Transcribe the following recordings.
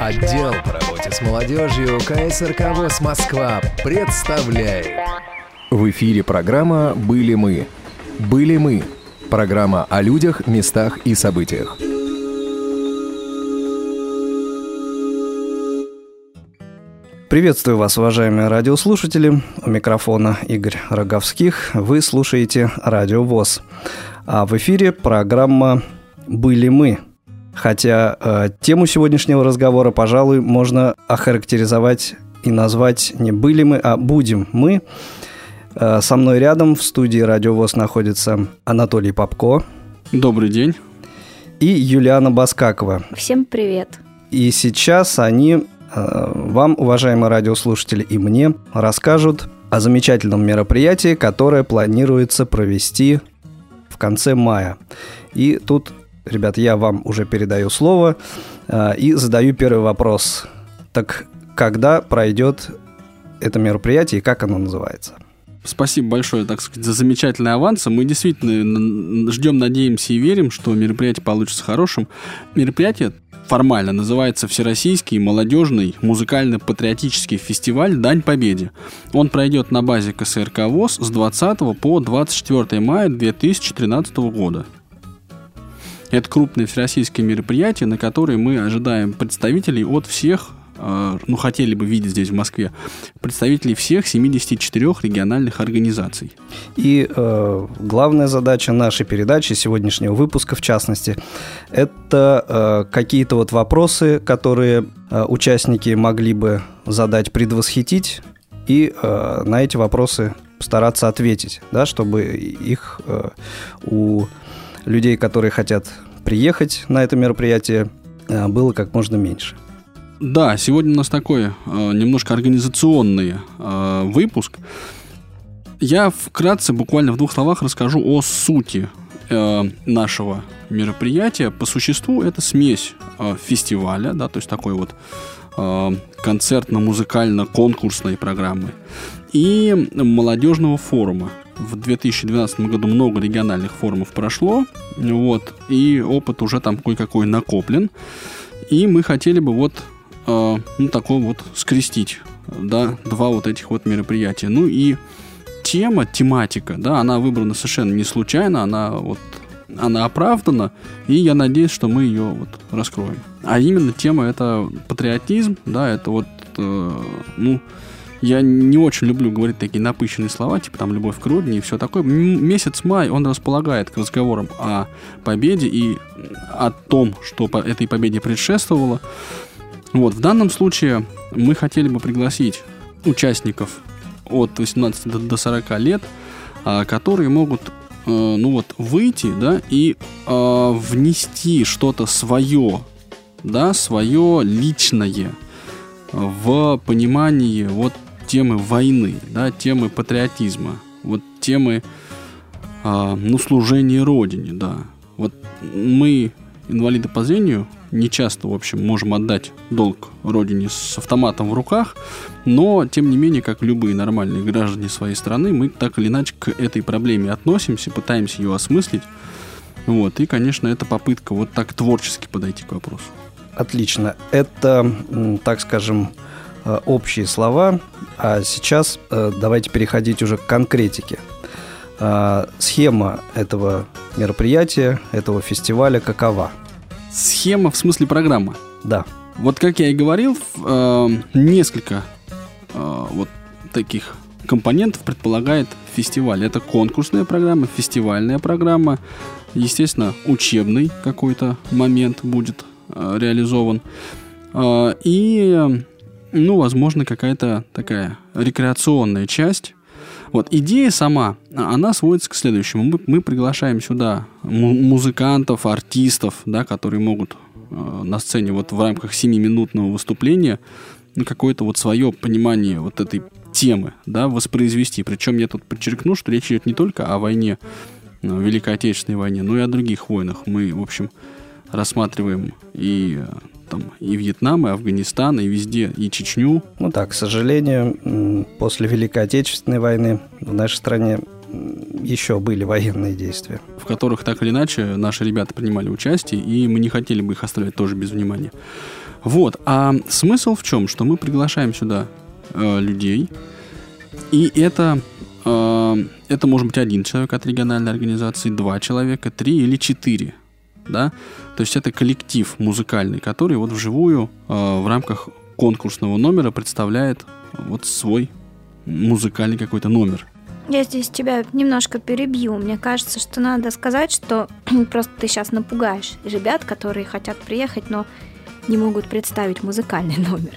Отдел по работе с молодежью КСРК ВОЗ Москва представляет. В эфире программа «Были мы». «Были мы» – программа о людях, местах и событиях. Приветствую вас, уважаемые радиослушатели. У микрофона Игорь Роговских. Вы слушаете Радио ВОЗ. А в эфире программа «Были мы». Хотя э, тему сегодняшнего разговора, пожалуй, можно охарактеризовать и назвать не «были мы», а «будем мы». Э, со мной рядом в студии «Радио ВОЗ» находится Анатолий Попко. Добрый день. И Юлиана Баскакова. Всем привет. И сейчас они Э, вам, уважаемые радиослушатели, и мне расскажут о замечательном мероприятии, которое планируется провести в конце мая. И тут, ребят, я вам уже передаю слово э, и задаю первый вопрос. Так когда пройдет это мероприятие и как оно называется? Спасибо большое, так сказать, за замечательный аванс. Мы действительно ждем, надеемся и верим, что мероприятие получится хорошим. Мероприятие формально называется Всероссийский молодежный музыкально-патриотический фестиваль «Дань Победе». Он пройдет на базе КСРК ВОЗ с 20 по 24 мая 2013 года. Это крупное всероссийское мероприятие, на которое мы ожидаем представителей от всех Э, ну, хотели бы видеть здесь, в Москве, представителей всех 74 региональных организаций. И э, главная задача нашей передачи, сегодняшнего выпуска в частности, это э, какие-то вот вопросы, которые э, участники могли бы задать, предвосхитить, и э, на эти вопросы стараться ответить, да, чтобы их э, у людей, которые хотят приехать на это мероприятие, э, было как можно меньше. Да, сегодня у нас такой э, немножко организационный э, выпуск. Я вкратце, буквально в двух словах, расскажу о сути э, нашего мероприятия. По существу это смесь э, фестиваля, да, то есть такой вот э, концертно-музыкально-конкурсной программы и молодежного форума. В 2012 году много региональных форумов прошло, вот, и опыт уже там кое-какой накоплен. И мы хотели бы вот э, ну, такой вот скрестить, да, два вот этих вот мероприятия. Ну и тема, тематика, да, она выбрана совершенно не случайно, она вот она оправдана, и я надеюсь, что мы ее вот раскроем. А именно тема это патриотизм, да, это вот, э, ну, я не очень люблю говорить такие напыщенные слова, типа там любовь к родине и все такое. Месяц май, он располагает к разговорам о победе и о том, что этой победе предшествовало. Вот, в данном случае мы хотели бы пригласить участников от 18 до 40 лет, а, которые могут э, ну вот, выйти, да, и э, внести что-то свое, да, свое личное в понимание вот темы войны, да, темы патриотизма, вот темы, э, ну, служения Родине, да. Вот мы, инвалиды по зрению, не часто, в общем, можем отдать долг родине с автоматом в руках, но, тем не менее, как любые нормальные граждане своей страны, мы так или иначе к этой проблеме относимся, пытаемся ее осмыслить. Вот, и, конечно, это попытка вот так творчески подойти к вопросу. Отлично. Это, так скажем, общие слова. А сейчас э, давайте переходить уже к конкретике. А, схема этого мероприятия, этого фестиваля какова? Схема в смысле программа. Да. Вот как я и говорил, э, несколько э, вот таких компонентов предполагает фестиваль. Это конкурсная программа, фестивальная программа, естественно, учебный какой-то момент будет э, реализован. Э, и, ну, возможно, какая-то такая рекреационная часть вот идея сама, она сводится к следующему. Мы, мы приглашаем сюда музыкантов, артистов, да, которые могут э, на сцене вот в рамках 7-минутного выступления ну, какое-то вот свое понимание вот этой темы, да, воспроизвести. Причем я тут подчеркну, что речь идет не только о войне, э, Великой Отечественной войне, но и о других войнах. Мы, в общем, рассматриваем и там и Вьетнам, и Афганистан, и везде, и Чечню. Ну да, к сожалению, после Великой Отечественной войны в нашей стране еще были военные действия. В которых так или иначе наши ребята принимали участие, и мы не хотели бы их оставлять тоже без внимания. Вот, а смысл в чем? Что мы приглашаем сюда э, людей, и это, э, это может быть один человек от региональной организации, два человека, три или четыре, да? То есть это коллектив музыкальный, который вот вживую э, в рамках конкурсного номера представляет вот свой музыкальный какой-то номер. Я здесь тебя немножко перебью. Мне кажется, что надо сказать, что просто ты сейчас напугаешь ребят, которые хотят приехать, но не могут представить музыкальный номер.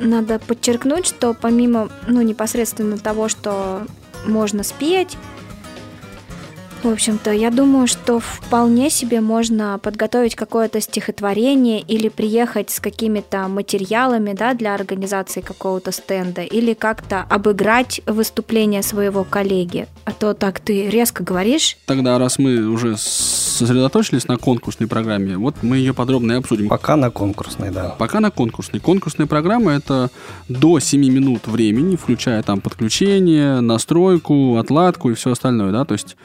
Надо подчеркнуть, что помимо ну, непосредственно того, что можно спеть, в общем-то, я думаю, что вполне себе можно подготовить какое-то стихотворение или приехать с какими-то материалами да, для организации какого-то стенда, или как-то обыграть выступление своего коллеги. А то так ты резко говоришь. Тогда, раз мы уже сосредоточились на конкурсной программе, вот мы ее подробно и обсудим. Пока на конкурсной, да. Пока на конкурсной. Конкурсная программа это до 7 минут времени, включая там подключение, настройку, отладку и все остальное, да, то есть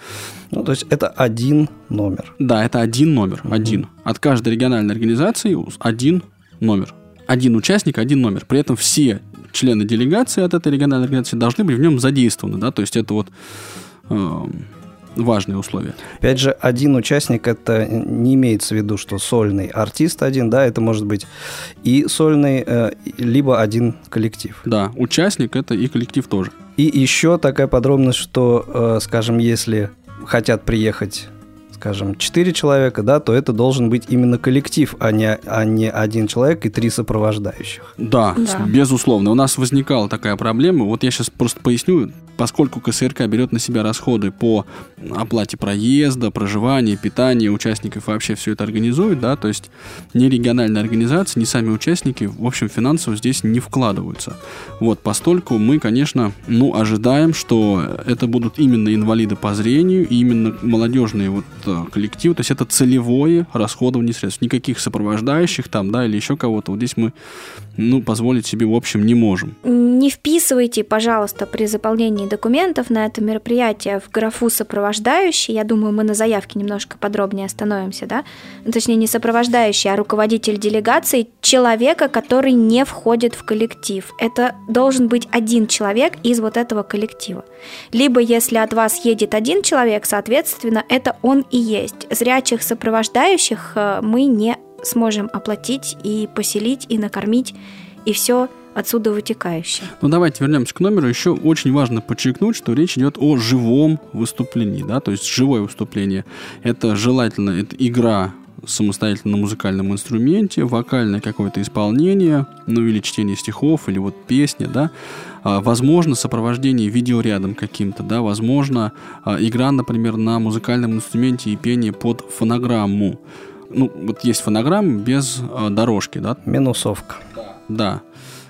ну, то есть это один номер. Да, это один номер, угу. один. От каждой региональной организации один номер. Один участник, один номер. При этом все члены делегации от этой региональной организации должны быть в нем задействованы, да, то есть это вот э, важные условия. Опять же, один участник это не имеется в виду, что сольный артист один, да, это может быть и сольный, э, либо один коллектив. Да, участник это и коллектив тоже. И еще такая подробность, что, э, скажем, если хотят приехать скажем, 4 человека, да, то это должен быть именно коллектив, а не, а не один человек и три сопровождающих. Да, да, безусловно. У нас возникала такая проблема. Вот я сейчас просто поясню поскольку КСРК берет на себя расходы по оплате проезда, проживания, питания участников вообще все это организует, да, то есть ни региональная организация, ни сами участники, в общем, финансово здесь не вкладываются. Вот, постольку мы, конечно, ну, ожидаем, что это будут именно инвалиды по зрению и именно молодежные вот э, коллективы, то есть это целевое расходование средств, никаких сопровождающих там, да, или еще кого-то, вот здесь мы, ну, позволить себе, в общем, не можем. Не вписывайте, пожалуйста, при заполнении заполнении документов на это мероприятие в графу «Сопровождающий», я думаю, мы на заявке немножко подробнее остановимся, да? Ну, точнее, не сопровождающий, а руководитель делегации человека, который не входит в коллектив. Это должен быть один человек из вот этого коллектива. Либо, если от вас едет один человек, соответственно, это он и есть. Зрячих сопровождающих э, мы не сможем оплатить и поселить, и накормить, и все – отсюда вытекающее. Ну давайте вернемся к номеру. Еще очень важно подчеркнуть, что речь идет о живом выступлении, да, то есть живое выступление. Это желательно, это игра самостоятельно на музыкальном инструменте, вокальное какое-то исполнение, ну или чтение стихов, или вот песня, да, а, возможно сопровождение видеорядом каким-то, да, возможно а, игра, например, на музыкальном инструменте и пение под фонограмму. Ну, вот есть фонограмма без а, дорожки, да. Минусовка. Да.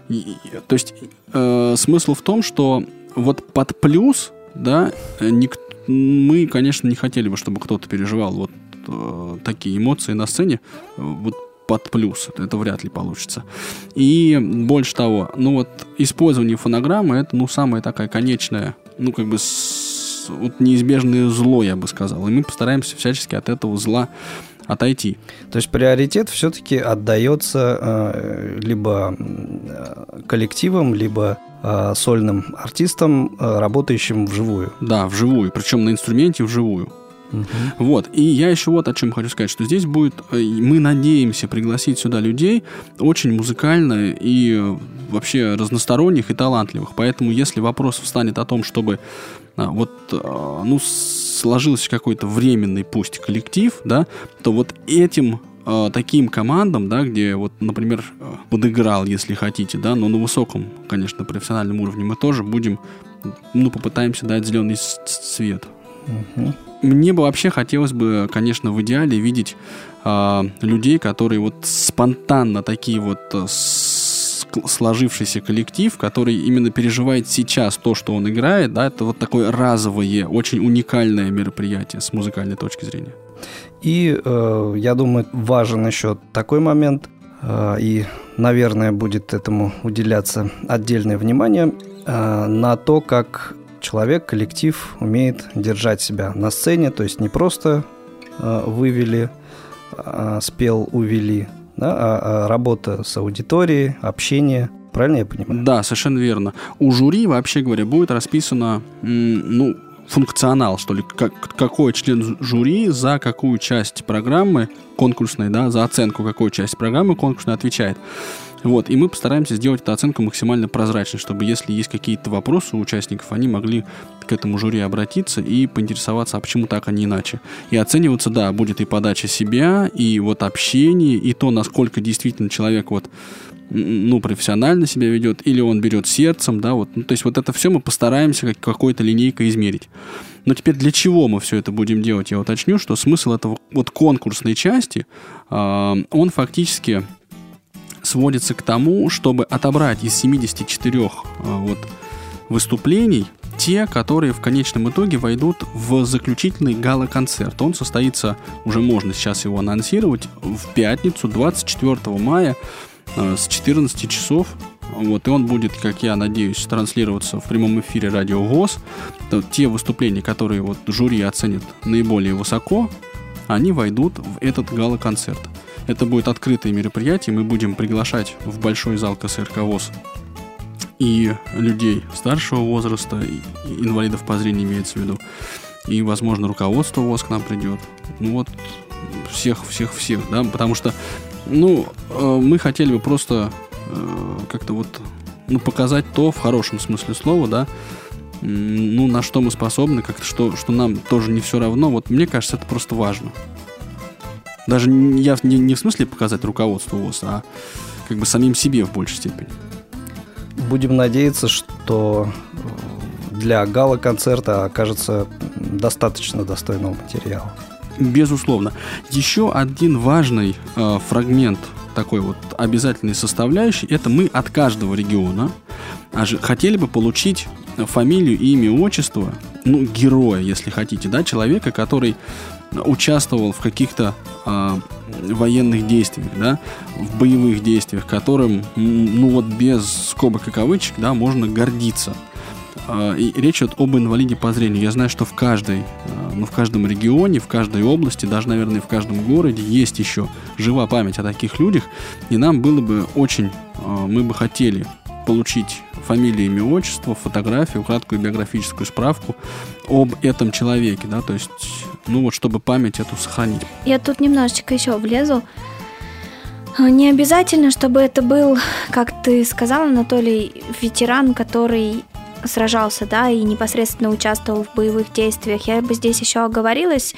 И, то есть э, смысл в том, что вот под плюс, да, ник, мы, конечно, не хотели бы, чтобы кто-то переживал вот э, такие эмоции на сцене, вот под плюс. Это вряд ли получится. И больше того, ну вот использование фонограммы это, ну, самая такая конечная, ну, как бы с, вот неизбежное зло, я бы сказал. И мы постараемся всячески от этого зла отойти. То есть приоритет все-таки отдается э, либо коллективам, либо э, сольным артистам, э, работающим вживую. Да, вживую, причем на инструменте вживую. Угу. Вот. И я еще вот о чем хочу сказать, что здесь будет, э, мы надеемся пригласить сюда людей очень музыкально и э, вообще разносторонних и талантливых. Поэтому, если вопрос встанет о том, чтобы а, вот, а, ну, сложился какой-то временный, пусть коллектив, да, то вот этим таким командам, да, где вот, например, подыграл, если хотите, да, но на высоком, конечно, профессиональном уровне мы тоже будем, ну, попытаемся дать зеленый цвет. Угу. Мне бы вообще хотелось бы, конечно, в идеале видеть э, людей, которые вот спонтанно такие вот с сложившийся коллектив, который именно переживает сейчас то, что он играет, да, это вот такое разовое, очень уникальное мероприятие с музыкальной точки зрения. И э, я думаю, важен еще такой момент, э, и, наверное, будет этому уделяться отдельное внимание э, на то, как человек, коллектив умеет держать себя на сцене, то есть не просто э, вывели, э, спел, увели, да, а, а работа с аудиторией, общение. Правильно я понимаю? Да, совершенно верно. У жюри, вообще говоря, будет расписано, ну, функционал, что ли, как, какой член жюри за какую часть программы конкурсной, да, за оценку какой часть программы конкурсной отвечает. Вот, и мы постараемся сделать эту оценку максимально прозрачной, чтобы если есть какие-то вопросы у участников, они могли к этому жюри обратиться и поинтересоваться, а почему так, а не иначе. И оцениваться, да, будет и подача себя, и вот общение, и то, насколько действительно человек вот ну, профессионально себя ведет, или он берет сердцем, да, вот. Ну, то есть вот это все мы постараемся как какой-то линейкой измерить. Но теперь для чего мы все это будем делать, я уточню, что смысл этого вот конкурсной части, э, он фактически сводится к тому, чтобы отобрать из 74 э, вот, выступлений те, которые в конечном итоге войдут в заключительный гала-концерт. Он состоится, уже можно сейчас его анонсировать, в пятницу, 24 мая э, с 14 часов. Вот, и он будет, как я надеюсь, транслироваться в прямом эфире радио ВОЗ. Те выступления, которые вот жюри оценит наиболее высоко, они войдут в этот гала-концерт. Это будет открытое мероприятие, мы будем приглашать в большой зал КСРК ВОЗ и людей старшего возраста, и инвалидов по зрению имеется в виду, и, возможно, руководство ВОЗ к нам придет. Ну вот, всех, всех, всех, да, потому что, ну, э, мы хотели бы просто э, как-то вот, ну, показать то, в хорошем смысле слова, да, ну, на что мы способны, как-то, что, что нам тоже не все равно. Вот мне кажется, это просто важно. Даже я не, не в смысле показать руководству ВОЗ, а как бы самим себе в большей степени. Будем надеяться, что для гала-концерта окажется достаточно достойного материала. Безусловно. Еще один важный э, фрагмент такой вот обязательной составляющей, это мы от каждого региона хотели бы получить фамилию, имя, отчество, ну, героя, если хотите, да, человека, который участвовал в каких-то э, военных действиях, да, в боевых действиях, которым, ну вот без скобок и кавычек, да, можно гордиться. Э, и речь идет об инвалиде по зрению. Я знаю, что в каждой, э, ну в каждом регионе, в каждой области, даже, наверное, в каждом городе есть еще жива память о таких людях, и нам было бы очень, мы бы хотели получить фамилию, имя, отчество, фотографию, краткую биографическую справку об этом человеке, да, то есть, ну вот, чтобы память эту сохранить. Я тут немножечко еще влезу. Не обязательно, чтобы это был, как ты сказал, Анатолий, ветеран, который сражался, да, и непосредственно участвовал в боевых действиях. Я бы здесь еще оговорилась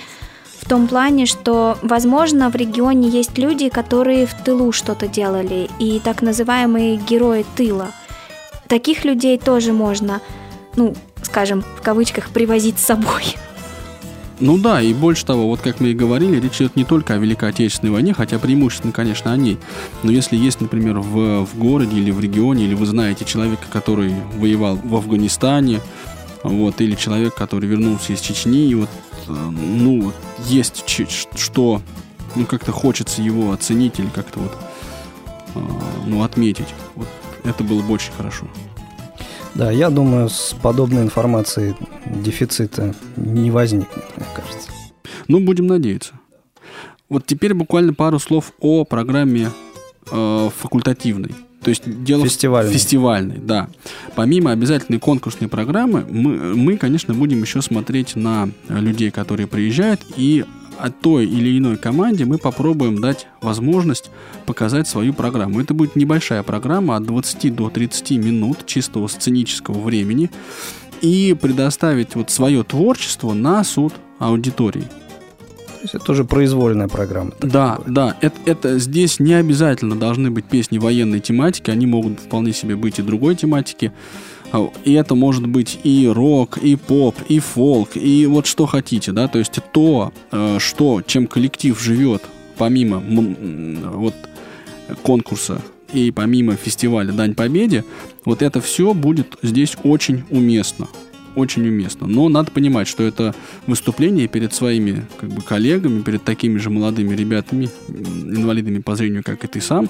в том плане, что, возможно, в регионе есть люди, которые в тылу что-то делали, и так называемые герои тыла. Таких людей тоже можно, ну, скажем, в кавычках, привозить с собой. Ну да, и больше того, вот как мы и говорили, речь идет не только о Великой Отечественной войне, хотя преимущественно, конечно, о ней. Но если есть, например, в, в городе или в регионе, или вы знаете человека, который воевал в Афганистане, вот, или человек, который вернулся из Чечни, и вот ну, есть что, ну, как-то хочется его оценить или как-то вот, а, ну, отметить. Вот это было бы очень хорошо. Да, я думаю, с подобной информацией дефицита не возникнет, мне кажется. Ну, будем надеяться. Вот теперь буквально пару слов о программе э, факультативной. То есть дело фестивальный. фестивальный, да. Помимо обязательной конкурсной программы, мы, мы, конечно, будем еще смотреть на людей, которые приезжают, и от той или иной команде мы попробуем дать возможность показать свою программу. Это будет небольшая программа от 20 до 30 минут чистого сценического времени и предоставить вот свое творчество на суд аудитории есть это тоже произвольная программа. Да, такое. да. Это, это здесь не обязательно должны быть песни военной тематики, они могут вполне себе быть и другой тематики. А, и это может быть и рок, и поп, и фолк, и вот что хотите, да, то есть то, э, что, чем коллектив живет, помимо вот конкурса и помимо фестиваля Дань Победе, вот это все будет здесь очень уместно очень уместно. Но надо понимать, что это выступление перед своими как бы, коллегами, перед такими же молодыми ребятами, инвалидами по зрению, как и ты сам.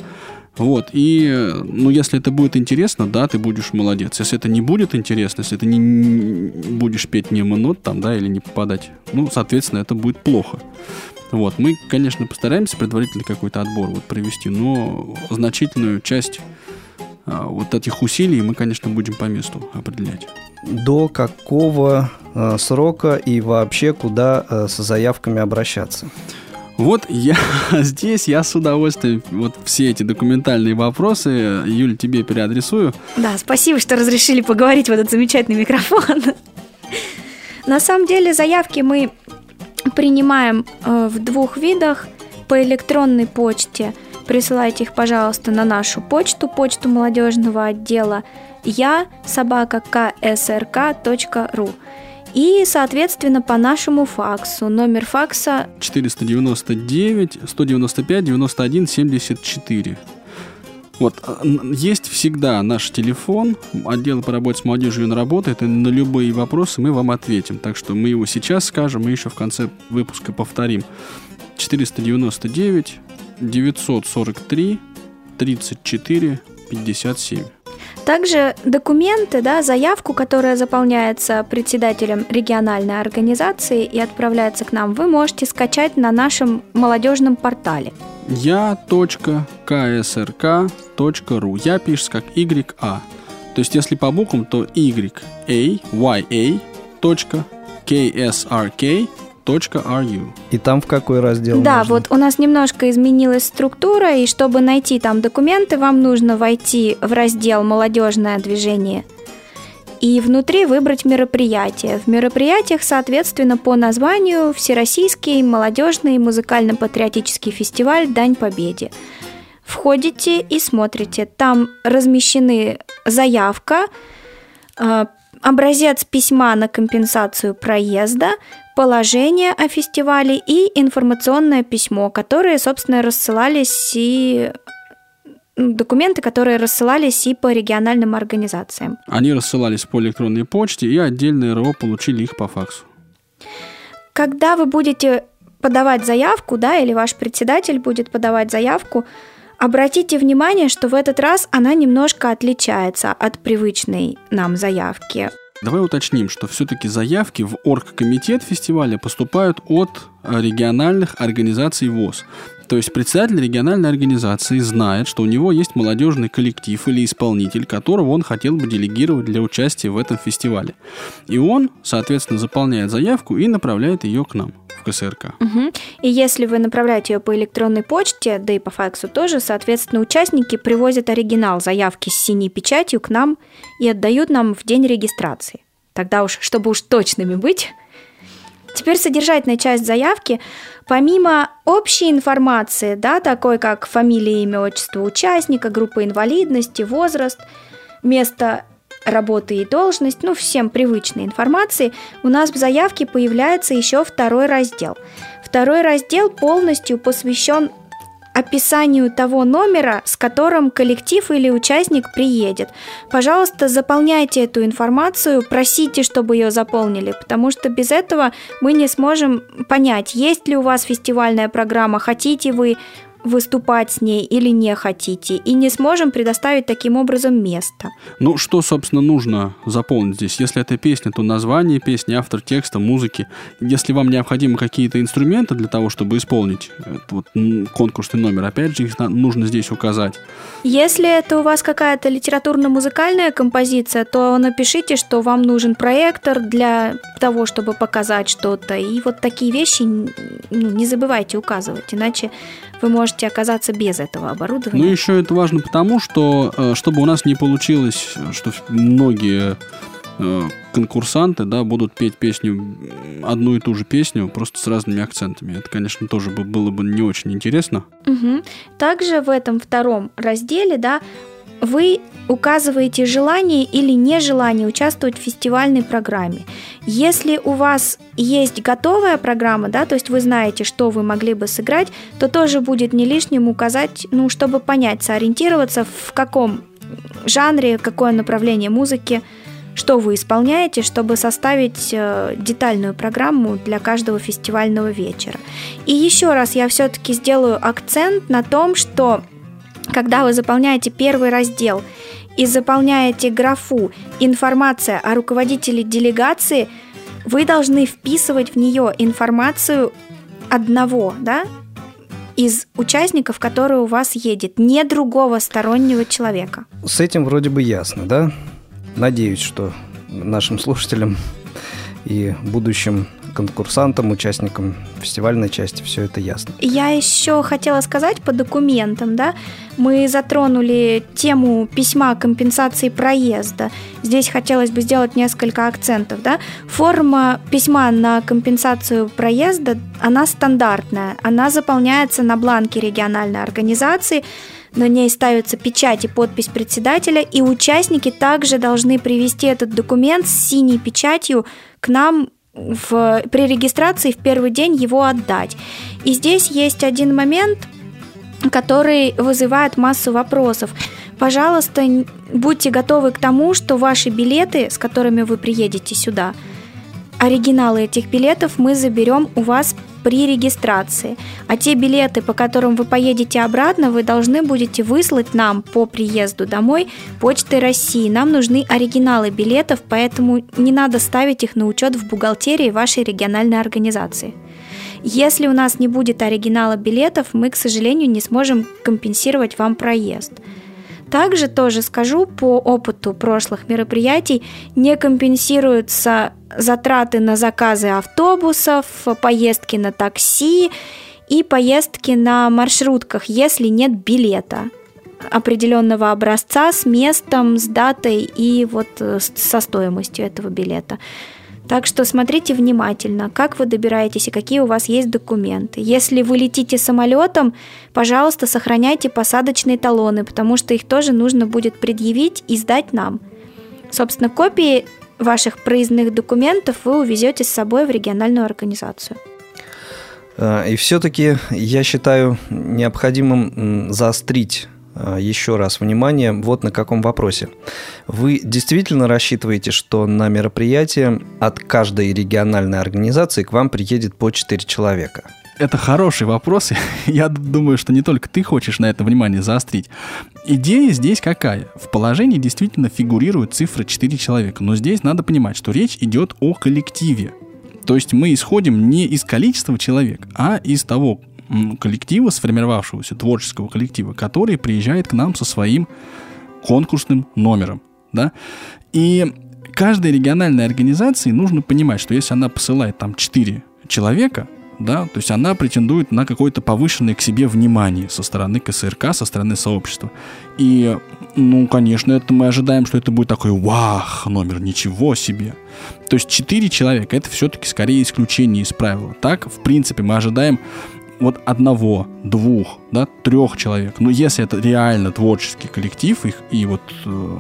Вот, и, ну, если это будет интересно, да, ты будешь молодец. Если это не будет интересно, если ты не будешь петь не монот там, да, или не попадать, ну, соответственно, это будет плохо. Вот, мы, конечно, постараемся предварительный какой-то отбор вот провести, но значительную часть вот этих усилий мы, конечно, будем по месту определять. До какого э, срока и вообще куда э, с заявками обращаться? Вот я здесь, я с удовольствием вот все эти документальные вопросы, Юль, тебе переадресую. Да, спасибо, что разрешили поговорить в этот замечательный микрофон. На самом деле заявки мы принимаем э, в двух видах по электронной почте. Присылайте их, пожалуйста, на нашу почту, почту молодежного отдела я собака ksrk.ру и, соответственно, по нашему факсу. Номер факса 499 195 91 74. Вот, а, есть всегда наш телефон, отдел по работе с молодежью работает, и на любые вопросы мы вам ответим. Так что мы его сейчас скажем, и еще в конце выпуска повторим. 499 943 34 57. Также документы, да, заявку, которая заполняется председателем региональной организации и отправляется к нам, вы можете скачать на нашем молодежном портале. я.ksrk.ru Я пишется как YA. То есть, если по буквам, то Y, A, Y, A, KSRK, .ru. И там в какой раздел? Да, можно? вот у нас немножко изменилась структура, и чтобы найти там документы, вам нужно войти в раздел «Молодежное движение» и внутри выбрать мероприятие. В мероприятиях, соответственно, по названию Всероссийский молодежный музыкально-патриотический фестиваль «Дань Победе». Входите и смотрите. Там размещены заявка, э, образец письма на компенсацию проезда, положение о фестивале и информационное письмо, которые, собственно, рассылались и документы, которые рассылались и по региональным организациям. Они рассылались по электронной почте, и отдельные РО получили их по факсу. Когда вы будете подавать заявку, да, или ваш председатель будет подавать заявку, обратите внимание, что в этот раз она немножко отличается от привычной нам заявки. Давай уточним, что все-таки заявки в оргкомитет фестиваля поступают от э, региональных организаций ВОЗ. То есть председатель региональной организации знает, что у него есть молодежный коллектив или исполнитель, которого он хотел бы делегировать для участия в этом фестивале. И он, соответственно, заполняет заявку и направляет ее к нам КСРК. Угу. И если вы направляете ее по электронной почте, да и по факсу тоже, соответственно, участники привозят оригинал заявки с синей печатью к нам и отдают нам в день регистрации. Тогда уж, чтобы уж точными быть. Теперь содержательная часть заявки – Помимо общей информации, да, такой как фамилия, имя, отчество участника, группа инвалидности, возраст, место работы и должность, ну, всем привычной информации, у нас в заявке появляется еще второй раздел. Второй раздел полностью посвящен описанию того номера, с которым коллектив или участник приедет. Пожалуйста, заполняйте эту информацию, просите, чтобы ее заполнили, потому что без этого мы не сможем понять, есть ли у вас фестивальная программа, хотите вы выступать с ней или не хотите, и не сможем предоставить таким образом место. Ну, что, собственно, нужно заполнить здесь? Если это песня, то название песни, автор текста, музыки. Если вам необходимы какие-то инструменты для того, чтобы исполнить вот конкурсный номер, опять же, их нужно здесь указать. Если это у вас какая-то литературно-музыкальная композиция, то напишите, что вам нужен проектор для того, чтобы показать что-то. И вот такие вещи ну, не забывайте указывать, иначе вы можете оказаться без этого оборудования. Ну, еще это важно потому, что э, чтобы у нас не получилось, что многие э, конкурсанты, да, будут петь песню, одну и ту же песню, просто с разными акцентами. Это, конечно, тоже было бы не очень интересно. Угу. Также в этом втором разделе, да, вы указываете желание или нежелание участвовать в фестивальной программе. Если у вас есть готовая программа, да, то есть вы знаете, что вы могли бы сыграть, то тоже будет не лишним указать, ну, чтобы понять, сориентироваться, в каком жанре, какое направление музыки, что вы исполняете, чтобы составить э, детальную программу для каждого фестивального вечера. И еще раз я все-таки сделаю акцент на том, что когда вы заполняете первый раздел и заполняете графу «Информация о руководителе делегации», вы должны вписывать в нее информацию одного, да, из участников, который у вас едет, не другого стороннего человека. С этим вроде бы ясно, да? Надеюсь, что нашим слушателям и будущим конкурсантам, участникам фестивальной части все это ясно. Я еще хотела сказать по документам, да, мы затронули тему письма компенсации проезда. Здесь хотелось бы сделать несколько акцентов, да. Форма письма на компенсацию проезда, она стандартная, она заполняется на бланке региональной организации, на ней ставится печать и подпись председателя, и участники также должны привести этот документ с синей печатью к нам в, при регистрации в первый день его отдать. И здесь есть один момент, который вызывает массу вопросов. Пожалуйста, будьте готовы к тому, что ваши билеты, с которыми вы приедете сюда, оригиналы этих билетов мы заберем у вас при регистрации. А те билеты, по которым вы поедете обратно, вы должны будете выслать нам по приезду домой почтой России. Нам нужны оригиналы билетов, поэтому не надо ставить их на учет в бухгалтерии вашей региональной организации. Если у нас не будет оригинала билетов, мы, к сожалению, не сможем компенсировать вам проезд. Также тоже скажу, по опыту прошлых мероприятий не компенсируются затраты на заказы автобусов, поездки на такси и поездки на маршрутках, если нет билета определенного образца с местом, с датой и вот э, со стоимостью этого билета. Так что смотрите внимательно, как вы добираетесь и какие у вас есть документы. Если вы летите самолетом, пожалуйста, сохраняйте посадочные талоны, потому что их тоже нужно будет предъявить и сдать нам. Собственно, копии ваших проездных документов вы увезете с собой в региональную организацию. А, и все-таки я считаю необходимым заострить еще раз внимание вот на каком вопросе. Вы действительно рассчитываете, что на мероприятие от каждой региональной организации к вам приедет по 4 человека? Это хороший вопрос. Я думаю, что не только ты хочешь на это внимание заострить. Идея здесь какая? В положении действительно фигурирует цифра 4 человека. Но здесь надо понимать, что речь идет о коллективе. То есть мы исходим не из количества человек, а из того коллектива, сформировавшегося творческого коллектива, который приезжает к нам со своим конкурсным номером. Да? И каждой региональной организации нужно понимать, что если она посылает там 4 человека, да, то есть она претендует на какое-то повышенное к себе внимание со стороны КСРК, со стороны сообщества. И, ну, конечно, это мы ожидаем, что это будет такой вах номер, ничего себе. То есть четыре человека, это все-таки скорее исключение из правила. Так, в принципе, мы ожидаем вот одного, двух, да, трех человек. Но если это реально творческий коллектив, их и вот э,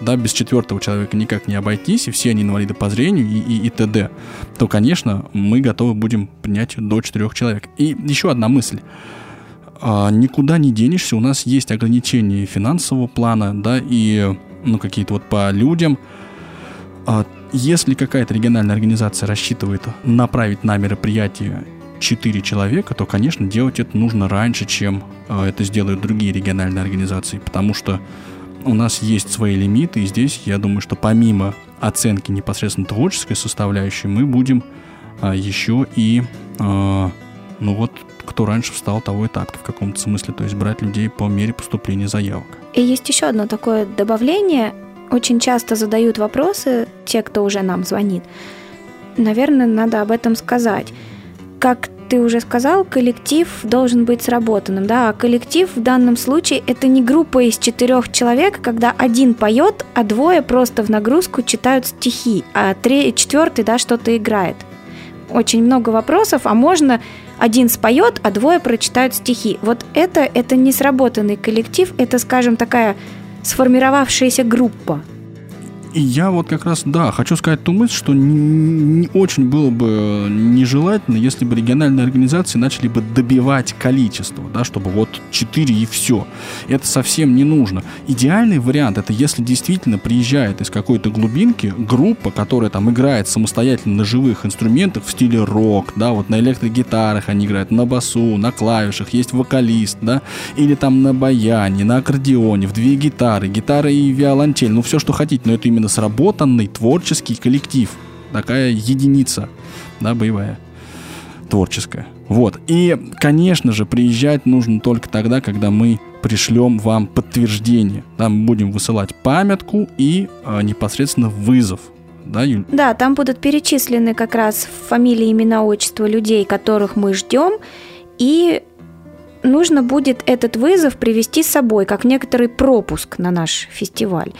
да, без четвертого человека никак не обойтись, и все они инвалиды по зрению и, и, и т.д., то, конечно, мы готовы будем принять до четырех человек. И еще одна мысль. А, никуда не денешься, у нас есть ограничения финансового плана, да, и ну, какие-то вот по людям. А, если какая-то региональная организация рассчитывает направить на мероприятие 4 человека, то, конечно, делать это нужно раньше, чем а, это сделают другие региональные организации, потому что у нас есть свои лимиты, и здесь я думаю, что помимо оценки непосредственно творческой составляющей, мы будем а, еще и, а, ну вот, кто раньше встал, того и тапки в каком-то смысле, то есть брать людей по мере поступления заявок. И есть еще одно такое добавление. Очень часто задают вопросы те, кто уже нам звонит. Наверное, надо об этом сказать. Как ты уже сказал, коллектив должен быть сработанным, да, а коллектив в данном случае это не группа из четырех человек, когда один поет, а двое просто в нагрузку читают стихи, а три, четвертый, да, что-то играет. Очень много вопросов, а можно один споет, а двое прочитают стихи. Вот это, это не сработанный коллектив, это, скажем, такая сформировавшаяся группа. И я вот как раз, да, хочу сказать ту мысль, что не, не очень было бы нежелательно, если бы региональные организации начали бы добивать количество, да, чтобы вот 4 и все. Это совсем не нужно. Идеальный вариант это если действительно приезжает из какой-то глубинки группа, которая там играет самостоятельно на живых инструментах в стиле рок, да, вот на электрогитарах они играют, на басу, на клавишах, есть вокалист, да, или там на баяне, на аккордеоне, в две гитары, гитара и виолончель, ну все, что хотите, но это именно именно сработанный творческий коллектив. Такая единица, да, боевая, творческая. Вот. И, конечно же, приезжать нужно только тогда, когда мы пришлем вам подтверждение. Да, будем высылать памятку и э, непосредственно вызов. Да, Юль? Да, там будут перечислены как раз фамилии, имена, отчества людей, которых мы ждем, и нужно будет этот вызов привести с собой, как некоторый пропуск на наш фестиваль.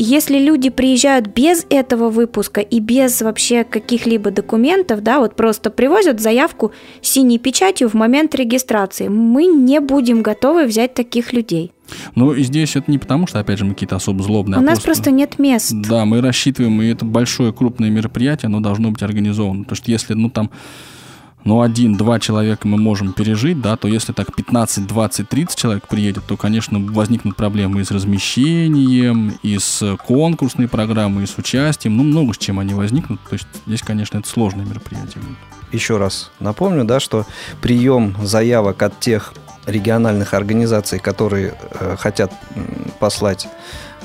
Если люди приезжают без этого выпуска и без вообще каких-либо документов, да, вот просто привозят заявку с синей печатью в момент регистрации, мы не будем готовы взять таких людей. Ну, и здесь это не потому, что, опять же, мы какие-то особо злобные. У а нас просто... просто нет мест. Да, мы рассчитываем, и это большое крупное мероприятие, оно должно быть организовано. Потому что если, ну, там ну, один-два человека мы можем пережить, да, то если так 15, 20, 30 человек приедет, то, конечно, возникнут проблемы и с размещением, и с конкурсной программой, и с участием, ну, много с чем они возникнут, то есть здесь, конечно, это сложное мероприятие будет. Еще раз напомню, да, что прием заявок от тех региональных организаций, которые э, хотят послать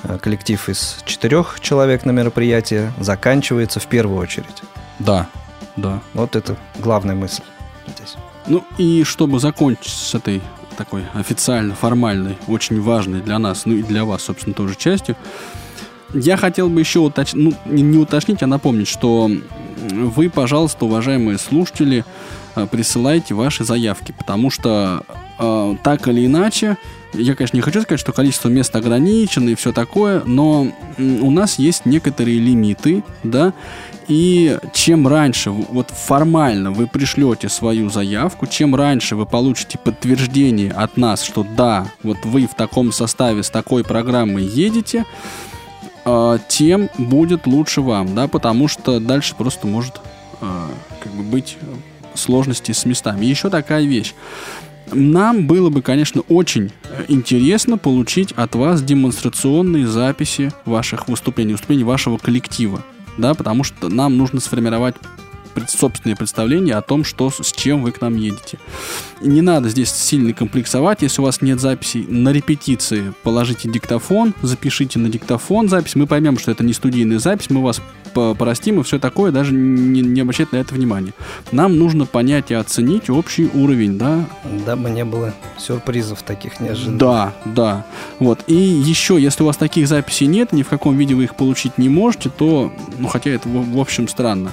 э, коллектив из четырех человек на мероприятие, заканчивается в первую очередь. Да, да. Вот это главная мысль здесь. Ну и чтобы закончить с этой такой официально формальной, очень важной для нас, ну и для вас, собственно, тоже частью, я хотел бы еще уточнить, ну, не уточнить, а напомнить, что вы, пожалуйста, уважаемые слушатели, э, присылайте ваши заявки, потому что э, так или иначе, я, конечно, не хочу сказать, что количество мест ограничено и все такое, но у нас есть некоторые лимиты, да, и чем раньше, вот формально вы пришлете свою заявку, чем раньше вы получите подтверждение от нас, что да, вот вы в таком составе с такой программой едете, а, тем будет лучше вам, да, потому что дальше просто может а, как бы быть сложности с местами. еще такая вещь. Нам было бы, конечно, очень интересно получить от вас демонстрационные записи ваших выступлений, выступлений вашего коллектива. Да, потому что нам нужно сформировать собственные представления о том, что, с чем вы к нам едете. Не надо здесь сильно комплексовать. Если у вас нет записей на репетиции, положите диктофон, запишите на диктофон запись. Мы поймем, что это не студийная запись, мы вас простим и все такое, даже не, не обращать на это внимания. Нам нужно понять и оценить общий уровень, да? Дабы не было сюрпризов таких неожиданных. Да, да. Вот. И еще, если у вас таких записей нет, ни в каком виде вы их получить не можете, то, ну, хотя это, в, в общем, странно,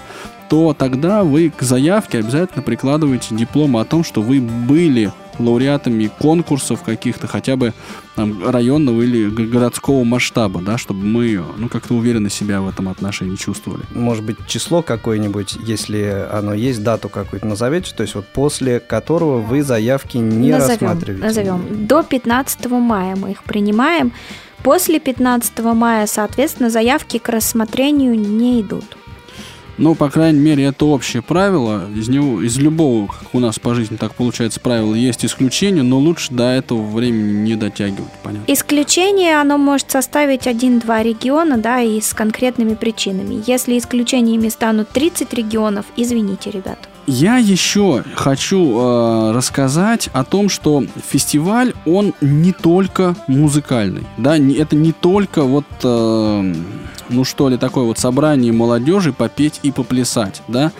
то тогда вы к заявке обязательно прикладываете диплом о том, что вы были лауреатами конкурсов каких-то, хотя бы там, районного или городского масштаба, да, чтобы мы ну, как-то уверенно себя в этом отношении чувствовали. Может быть, число какое-нибудь, если оно есть, дату какую-то назовете, то есть вот после которого вы заявки не назовем, рассматриваете? Назовем. До 15 мая мы их принимаем. После 15 мая, соответственно, заявки к рассмотрению не идут. Но, по крайней мере, это общее правило. Из него, из любого, как у нас по жизни так получается, правила есть исключение, но лучше до этого времени не дотягивать, понятно? Исключение, оно может составить один-два региона, да, и с конкретными причинами. Если исключениями станут 30 регионов, извините, ребят. Я еще хочу э, рассказать о том, что фестиваль, он не только музыкальный, да, это не только вот... Э, ну что ли, такое вот собрание молодежи попеть и поплясать, да.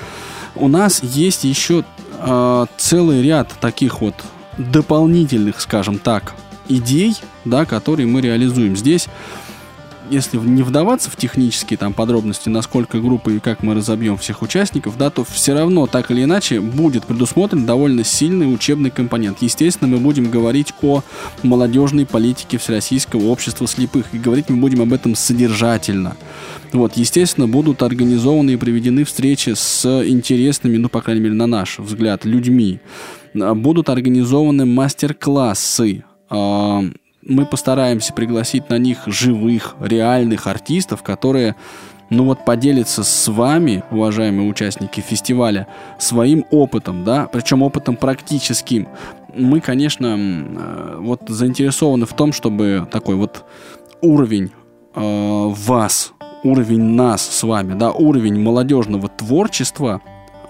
У нас есть еще э, целый ряд таких вот дополнительных, скажем так, идей, да, которые мы реализуем. Здесь если не вдаваться в технические там подробности, насколько группы и как мы разобьем всех участников, да, то все равно так или иначе будет предусмотрен довольно сильный учебный компонент. Естественно, мы будем говорить о молодежной политике Всероссийского общества слепых, и говорить мы будем об этом содержательно. Вот, естественно, будут организованы и проведены встречи с интересными, ну, по крайней мере, на наш взгляд, людьми. Будут организованы мастер-классы, а, мы постараемся пригласить на них живых, реальных артистов, которые ну вот поделятся с вами, уважаемые участники фестиваля, своим опытом, да, причем опытом практическим. Мы, конечно, э, вот заинтересованы в том, чтобы такой вот уровень э, вас, уровень нас с вами, да, уровень молодежного творчества,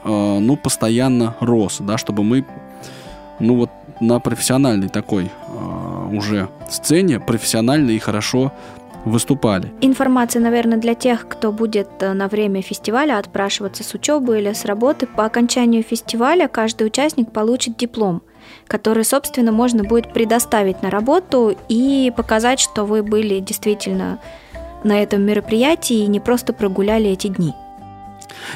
э, ну, постоянно рос, да, чтобы мы, ну вот на профессиональной такой э, уже сцене профессионально и хорошо выступали. Информация, наверное, для тех, кто будет э, на время фестиваля отпрашиваться с учебы или с работы. По окончанию фестиваля каждый участник получит диплом, который, собственно, можно будет предоставить на работу и показать, что вы были действительно на этом мероприятии и не просто прогуляли эти дни.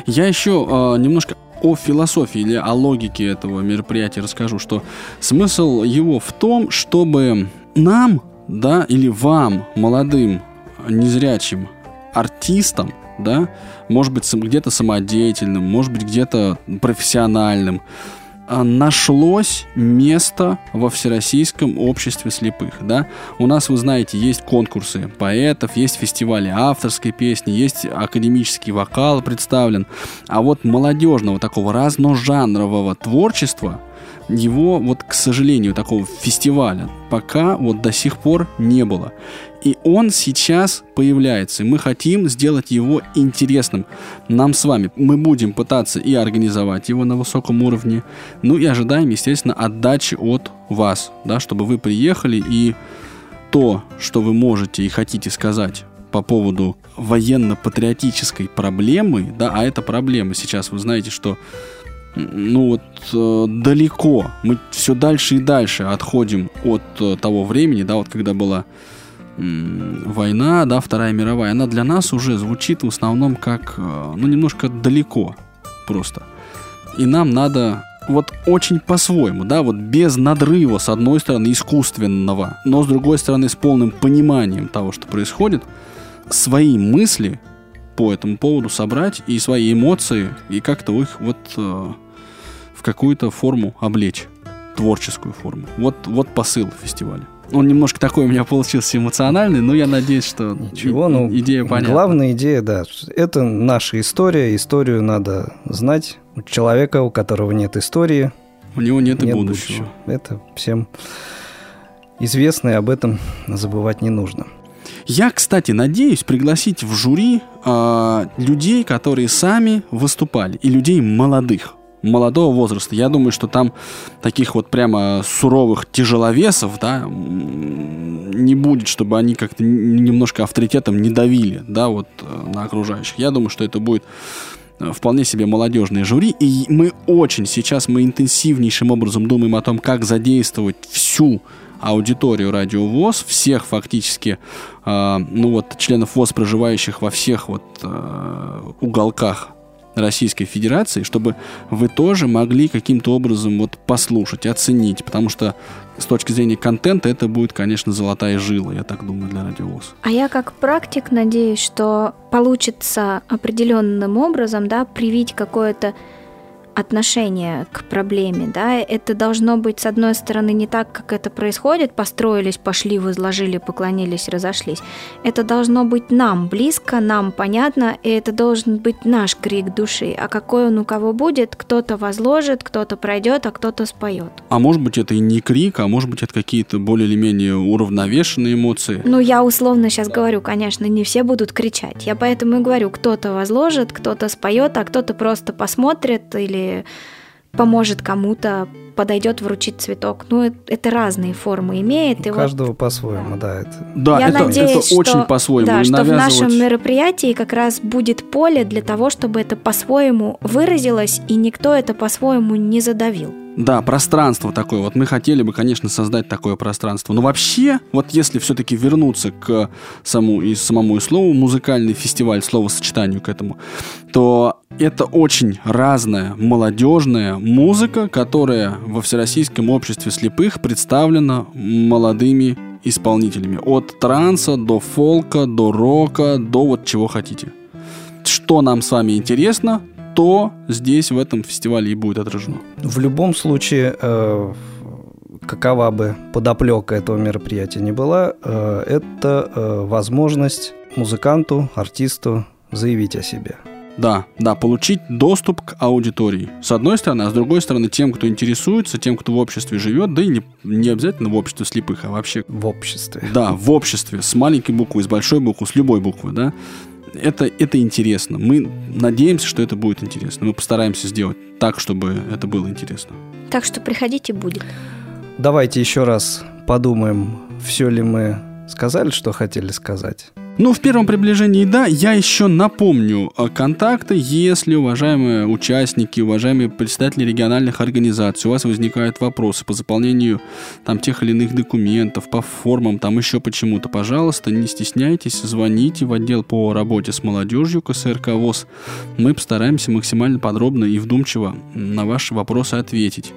Я еще э, немножко о философии или о логике этого мероприятия расскажу, что смысл его в том, чтобы нам, да, или вам, молодым, незрячим артистам, да, может быть, где-то самодеятельным, может быть, где-то профессиональным, нашлось место во Всероссийском обществе слепых. Да? У нас, вы знаете, есть конкурсы поэтов, есть фестивали авторской песни, есть академический вокал представлен. А вот молодежного такого разножанрового творчества – его вот, к сожалению, такого фестиваля пока вот до сих пор не было. И он сейчас появляется. И мы хотим сделать его интересным нам с вами. Мы будем пытаться и организовать его на высоком уровне. Ну и ожидаем, естественно, отдачи от вас, да, чтобы вы приехали и то, что вы можете и хотите сказать по поводу военно-патриотической проблемы, да, а это проблема сейчас, вы знаете, что ну вот э, далеко, мы все дальше и дальше отходим от э, того времени, да, вот когда была э, война, да, Вторая мировая, она для нас уже звучит в основном как, э, ну, немножко далеко просто. И нам надо вот очень по-своему, да, вот без надрыва, с одной стороны, искусственного, но с другой стороны, с полным пониманием того, что происходит, свои мысли по этому поводу собрать и свои эмоции, и как-то их вот э, какую-то форму облечь, творческую форму. Вот, вот посыл фестиваля. Он немножко такой у меня получился эмоциональный, но я надеюсь, что Ничего, ну, идея понятна. Главная идея, да, это наша история, историю надо знать. У человека, у которого нет истории, у него нет, нет и будущего. будущего. Это всем известно, и об этом забывать не нужно. Я, кстати, надеюсь пригласить в жюри э, людей, которые сами выступали, и людей молодых молодого возраста. Я думаю, что там таких вот прямо суровых тяжеловесов, да, не будет, чтобы они как-то немножко авторитетом не давили, да, вот э, на окружающих. Я думаю, что это будет э, вполне себе молодежные жюри, и мы очень сейчас, мы интенсивнейшим образом думаем о том, как задействовать всю аудиторию Радио ВОЗ, всех фактически, э, ну вот, членов ВОЗ, проживающих во всех вот э, уголках Российской Федерации, чтобы вы тоже могли каким-то образом вот послушать, оценить, потому что с точки зрения контента это будет, конечно, золотая жила, я так думаю, для радиовоз. А я как практик надеюсь, что получится определенным образом, да, привить какое-то отношение к проблеме, да, это должно быть, с одной стороны, не так, как это происходит, построились, пошли, возложили, поклонились, разошлись. Это должно быть нам близко, нам понятно, и это должен быть наш крик души. А какой он у кого будет, кто-то возложит, кто-то пройдет, а кто-то споет. А может быть, это и не крик, а может быть, это какие-то более или менее уравновешенные эмоции? Ну, я условно сейчас говорю, конечно, не все будут кричать. Я поэтому и говорю, кто-то возложит, кто-то споет, а кто-то просто посмотрит или поможет кому-то, подойдет вручить цветок. Ну, это, это разные формы имеет. У и каждого вот, по-своему, да. Это... Да, Я это, надеюсь, это что, очень по-своему. Да, что в нашем мероприятии как раз будет поле для того, чтобы это по-своему выразилось, и никто это по-своему не задавил. Да, пространство такое. Вот мы хотели бы, конечно, создать такое пространство. Но вообще, вот если все-таки вернуться к самому и самому и слову музыкальный фестиваль, словосочетанию к этому, то это очень разная молодежная музыка, которая во Всероссийском обществе слепых представлена молодыми исполнителями. От транса до фолка, до рока, до вот чего хотите. Что нам с вами интересно, то здесь в этом фестивале и будет отражено. В любом случае, э, какова бы подоплека этого мероприятия ни была, э, это э, возможность музыканту, артисту заявить о себе. Да, да, получить доступ к аудитории. С одной стороны, а с другой стороны, тем, кто интересуется, тем, кто в обществе живет, да и не, не обязательно в обществе слепых, а вообще... В обществе. Да, в обществе, с маленькой буквы, с большой буквы, с любой буквы, да это, это интересно. Мы надеемся, что это будет интересно. Мы постараемся сделать так, чтобы это было интересно. Так что приходите, будет. Давайте еще раз подумаем, все ли мы сказали, что хотели сказать. Ну, в первом приближении, да, я еще напомню э, контакты, если, уважаемые участники, уважаемые представители региональных организаций, у вас возникают вопросы по заполнению там тех или иных документов, по формам, там еще почему-то, пожалуйста, не стесняйтесь, звоните в отдел по работе с молодежью КСРК ВОЗ. Мы постараемся максимально подробно и вдумчиво на ваши вопросы ответить.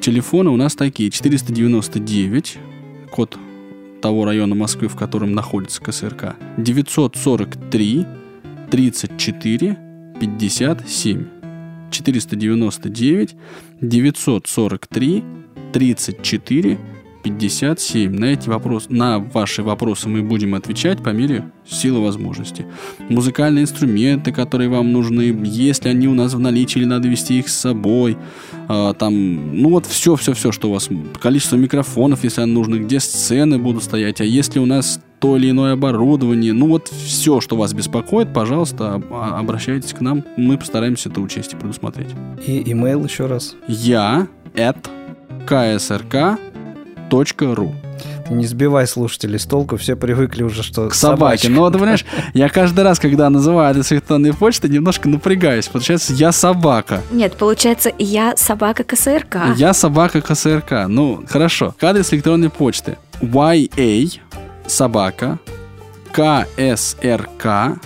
Телефоны у нас такие 499, код того района Москвы, в котором находится КСРК, 943 34 57. 499 943 34 57. На эти вопросы, на ваши вопросы мы будем отвечать по мере силы возможности. Музыкальные инструменты, которые вам нужны, если они у нас в наличии, или надо вести их с собой. А, там, ну вот все, все, все, что у вас, количество микрофонов, если оно нужно, где сцены будут стоять, а если у нас то или иное оборудование, ну вот все, что вас беспокоит, пожалуйста, а, обращайтесь к нам, мы постараемся это учесть и предусмотреть. И имейл еще раз. Я at ksrk ру. Ты не сбивай слушателей с толку, все привыкли уже, что к собаке. Ну, ты понимаешь, я каждый раз, когда называю адрес электронной почты, немножко напрягаюсь. Получается, я собака. Нет, получается, я собака КСРК. Я собака КСРК. Ну, хорошо. Адрес электронной почты. YA собака ksrk.ru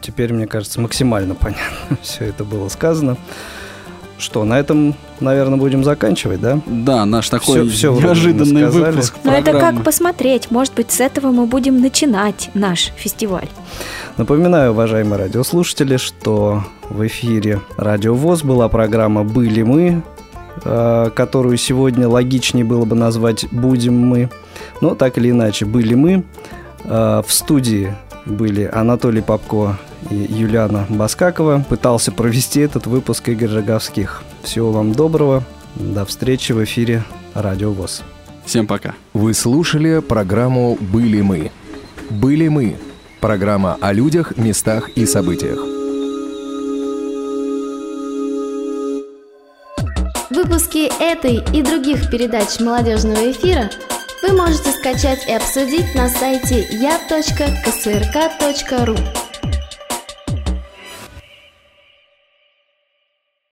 Теперь, мне кажется, максимально понятно все это было сказано. Что, на этом, наверное, будем заканчивать, да? Да, наш такой все, все неожиданный выпуск Но это как посмотреть. Может быть, с этого мы будем начинать наш фестиваль. Напоминаю, уважаемые радиослушатели, что в эфире Радио ВОЗ была программа «Были мы», э, которую сегодня логичнее было бы назвать «Будем мы». Но так или иначе, «Были мы». Э, в студии были Анатолий Попко Юлиана Баскакова. Пытался провести этот выпуск Игорь Роговских. Всего вам доброго. До встречи в эфире Радио ВОЗ. Всем пока. Вы слушали программу «Были мы». «Были мы» – программа о людях, местах и событиях. Выпуски этой и других передач молодежного эфира вы можете скачать и обсудить на сайте я.ксрк.ру.